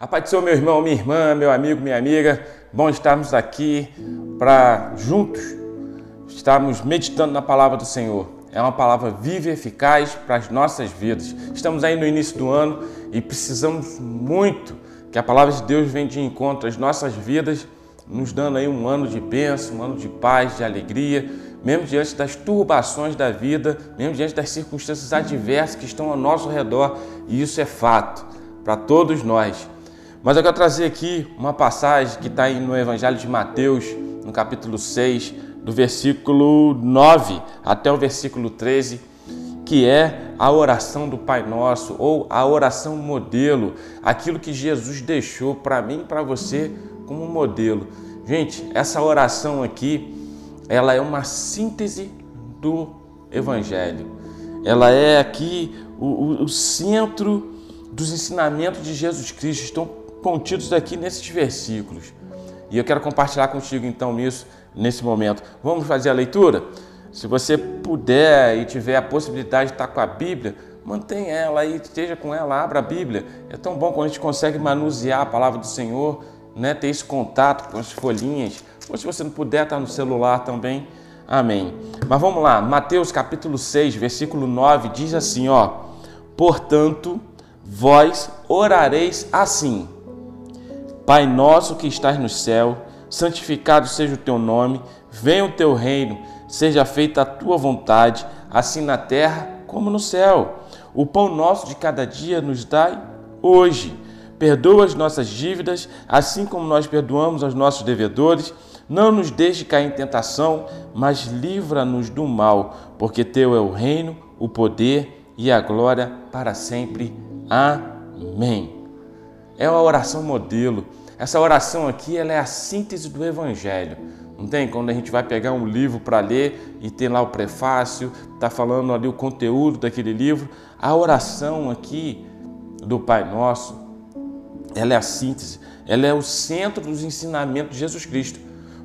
A paz do Senhor, meu irmão, minha irmã, meu amigo, minha amiga, bom estarmos aqui para juntos estarmos meditando na palavra do Senhor. É uma palavra viva e eficaz para as nossas vidas. Estamos aí no início do ano e precisamos muito que a palavra de Deus venha de encontro às nossas vidas, nos dando aí um ano de bênção, um ano de paz, de alegria, mesmo diante das turbações da vida, mesmo diante das circunstâncias adversas que estão ao nosso redor, e isso é fato para todos nós. Mas eu quero trazer aqui uma passagem que está no Evangelho de Mateus, no capítulo 6, do versículo 9 até o versículo 13, que é a oração do Pai Nosso, ou a oração modelo, aquilo que Jesus deixou para mim e para você como modelo. Gente, essa oração aqui, ela é uma síntese do Evangelho. Ela é aqui o, o, o centro dos ensinamentos de Jesus Cristo. Estão contidos aqui nesses versículos. E eu quero compartilhar contigo então isso nesse momento. Vamos fazer a leitura? Se você puder e tiver a possibilidade de estar com a Bíblia, mantenha ela aí, esteja com ela, abra a Bíblia. É tão bom quando a gente consegue manusear a palavra do Senhor, né? ter esse contato com as folhinhas. Ou se você não puder, estar no celular também. Amém. Mas vamos lá, Mateus capítulo 6, versículo 9 diz assim, ó: Portanto, vós orareis assim: Pai nosso que estás no céu, santificado seja o teu nome, venha o teu reino, seja feita a tua vontade, assim na terra como no céu. O pão nosso de cada dia nos dai hoje. Perdoa as nossas dívidas, assim como nós perdoamos aos nossos devedores. Não nos deixe cair em tentação, mas livra-nos do mal, porque teu é o reino, o poder e a glória para sempre. Amém. É uma oração modelo essa oração aqui ela é a síntese do Evangelho. Não tem? Quando a gente vai pegar um livro para ler e tem lá o prefácio, está falando ali o conteúdo daquele livro. A oração aqui do Pai Nosso, ela é a síntese, ela é o centro dos ensinamentos de Jesus Cristo.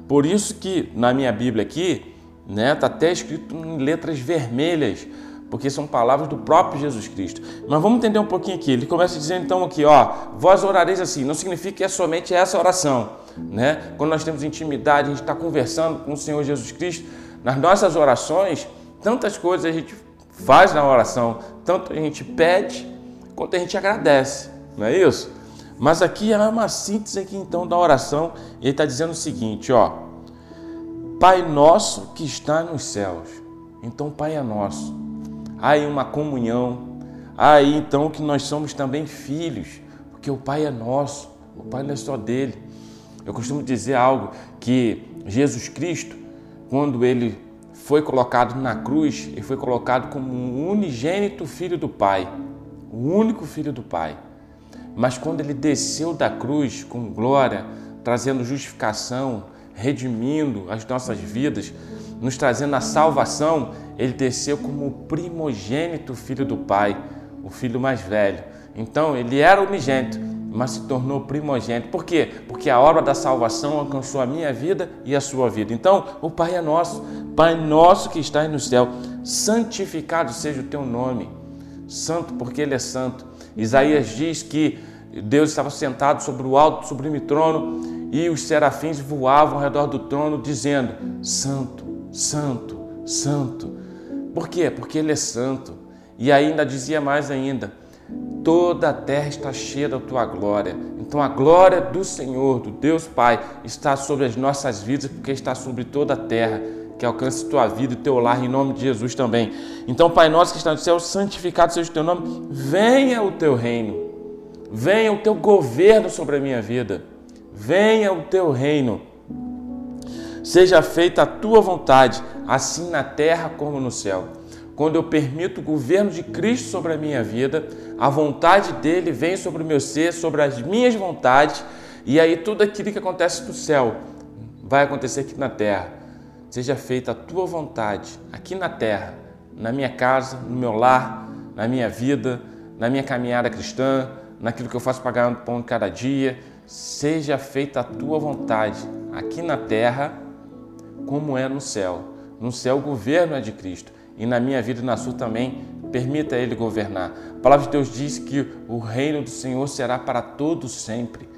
Por isso que na minha Bíblia aqui, né, está até escrito em letras vermelhas, porque são palavras do próprio Jesus Cristo. Mas vamos entender um pouquinho aqui. Ele começa dizendo então aqui, ó, vós orareis assim. Não significa que é somente essa oração, né? Quando nós temos intimidade, a gente está conversando com o Senhor Jesus Cristo, nas nossas orações, tantas coisas a gente faz na oração, tanto a gente pede quanto a gente agradece, não é isso? Mas aqui é uma síntese aqui então da oração. Ele está dizendo o seguinte, ó, Pai nosso que está nos céus. Então, Pai é nosso aí uma comunhão, aí então que nós somos também filhos, porque o Pai é nosso, o Pai não é só dele. Eu costumo dizer algo que Jesus Cristo, quando ele foi colocado na cruz, ele foi colocado como um unigênito filho do Pai, o único filho do Pai. Mas quando ele desceu da cruz com glória, trazendo justificação, redimindo as nossas vidas, nos trazendo a salvação, ele desceu como o primogênito filho do Pai, o filho mais velho. Então, ele era unigênito, mas se tornou primogênito. Por quê? Porque a obra da salvação alcançou a minha vida e a sua vida. Então, o Pai é nosso, Pai nosso que estás no céu, santificado seja o teu nome. Santo, porque ele é santo. Isaías diz que Deus estava sentado sobre o alto, sublime trono, e os serafins voavam ao redor do trono, dizendo: Santo, Santo, Santo. Por quê? Porque Ele é santo. E ainda dizia mais ainda: toda a terra está cheia da tua glória. Então a glória do Senhor, do Deus Pai, está sobre as nossas vidas, porque está sobre toda a terra. Que alcance tua vida e teu lar em nome de Jesus também. Então, Pai nosso que está no céu, santificado seja o teu nome, venha o teu reino, venha o teu governo sobre a minha vida, venha o teu reino. Seja feita a tua vontade, assim na terra como no céu. Quando eu permito o governo de Cristo sobre a minha vida, a vontade dele vem sobre o meu ser, sobre as minhas vontades, e aí tudo aquilo que acontece no céu vai acontecer aqui na terra. Seja feita a tua vontade aqui na terra, na minha casa, no meu lar, na minha vida, na minha caminhada cristã, naquilo que eu faço para ganhar um pão de cada dia. Seja feita a tua vontade aqui na terra como é no céu. No céu o governo é de Cristo e na minha vida e na sua também permita Ele governar. A palavra de Deus diz que o reino do Senhor será para todos sempre.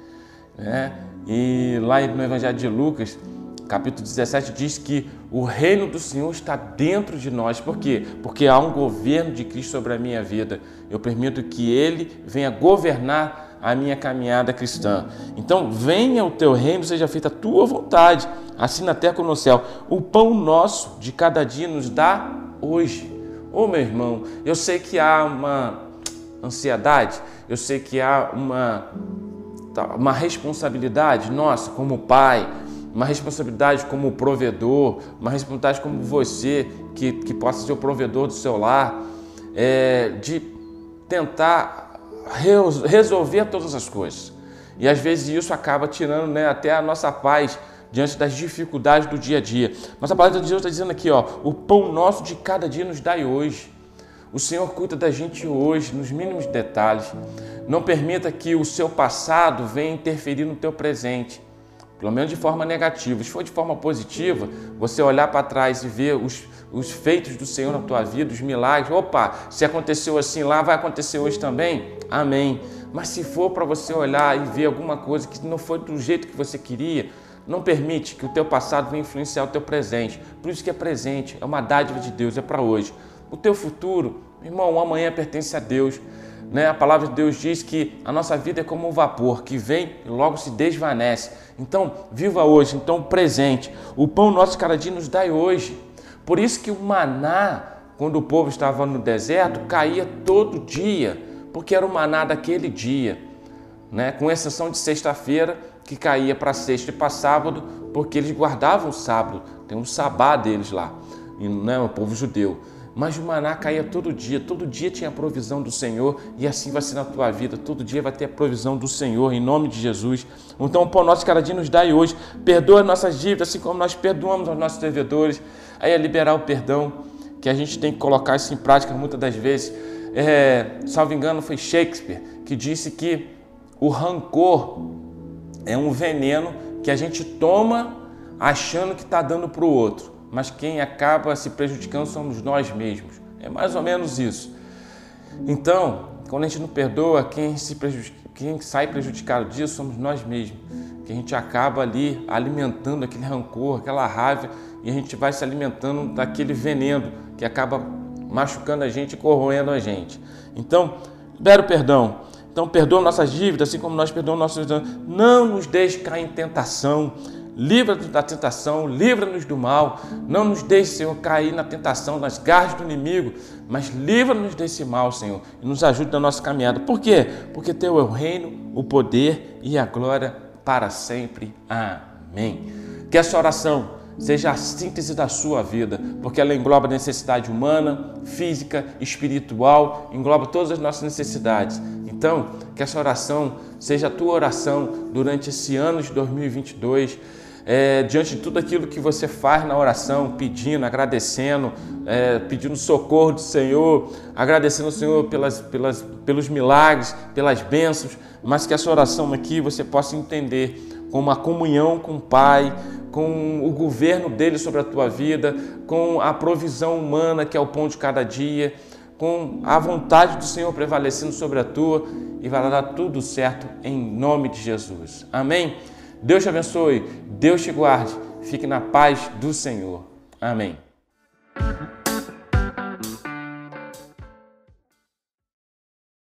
Né? E lá no Evangelho de Lucas, capítulo 17, diz que o reino do Senhor está dentro de nós. Por quê? Porque há um governo de Cristo sobre a minha vida. Eu permito que Ele venha governar a minha caminhada cristã. Então, venha o teu reino, seja feita a tua vontade, assim na terra como no céu. O pão nosso de cada dia nos dá hoje. Ô oh, meu irmão, eu sei que há uma ansiedade, eu sei que há uma, tá, uma responsabilidade nossa como pai, uma responsabilidade como provedor, uma responsabilidade como você, que, que possa ser o provedor do seu lar, é, de tentar resolver todas as coisas. E às vezes isso acaba tirando né, até a nossa paz diante das dificuldades do dia a dia. Mas a palavra de Deus está dizendo aqui, ó, o pão nosso de cada dia nos dai hoje. O Senhor cuida da gente hoje, nos mínimos detalhes. Não permita que o seu passado venha interferir no teu presente pelo menos de forma negativa. Se for de forma positiva, você olhar para trás e ver os, os feitos do Senhor na tua vida, os milagres. Opa, se aconteceu assim lá, vai acontecer hoje também? Amém. Mas se for para você olhar e ver alguma coisa que não foi do jeito que você queria, não permite que o teu passado venha influenciar o teu presente. Por isso que é presente, é uma dádiva de Deus, é para hoje. O teu futuro, irmão, amanhã pertence a Deus. Né? A palavra de Deus diz que a nossa vida é como um vapor que vem e logo se desvanece. Então, viva hoje, então presente. O pão nosso cada dia nos dai hoje. Por isso que o maná, quando o povo estava no deserto, caía todo dia, porque era o maná daquele dia. Né? Com exceção de sexta-feira, que caía para sexta e para sábado, porque eles guardavam o sábado. Tem um sabá deles lá, né? o povo judeu. Mas o maná caía todo dia, todo dia tinha a provisão do Senhor e assim vai ser na tua vida, todo dia vai ter a provisão do Senhor, em nome de Jesus. Então o pão nosso cada dia nos dá e hoje, perdoa nossas dívidas, assim como nós perdoamos aos nossos devedores. Aí é liberar o perdão, que a gente tem que colocar isso em prática muitas das vezes. É, salvo engano, foi Shakespeare que disse que o rancor é um veneno que a gente toma achando que está dando para o outro mas quem acaba se prejudicando somos nós mesmos. É mais ou menos isso. Então, quando a gente não perdoa, quem, se quem sai prejudicado disso somos nós mesmos. Que a gente acaba ali alimentando aquele rancor, aquela raiva, e a gente vai se alimentando daquele veneno que acaba machucando a gente corroendo a gente. Então, libera o perdão. Então, perdoa nossas dívidas, assim como nós perdoamos nossos Não nos deixe cair em tentação livra-nos da tentação, livra-nos do mal, não nos deixe, Senhor, cair na tentação, nas garras do inimigo, mas livra-nos desse mal, Senhor, e nos ajude na nossa caminhada. Por quê? Porque Teu é o reino, o poder e a glória para sempre. Amém. Que essa oração seja a síntese da sua vida, porque ela engloba a necessidade humana, física, espiritual, engloba todas as nossas necessidades. Então, que essa oração seja a tua oração durante esse ano de 2022 é, diante de tudo aquilo que você faz na oração, pedindo, agradecendo, é, pedindo socorro do Senhor, agradecendo ao Senhor pelas, pelas, pelos milagres, pelas bênçãos, mas que essa oração aqui você possa entender com uma comunhão com o Pai, com o governo dele sobre a tua vida, com a provisão humana que é o pão de cada dia, com a vontade do Senhor prevalecendo sobre a tua e vai dar tudo certo em nome de Jesus. Amém? Deus te abençoe, Deus te guarde, fique na paz do Senhor. Amém.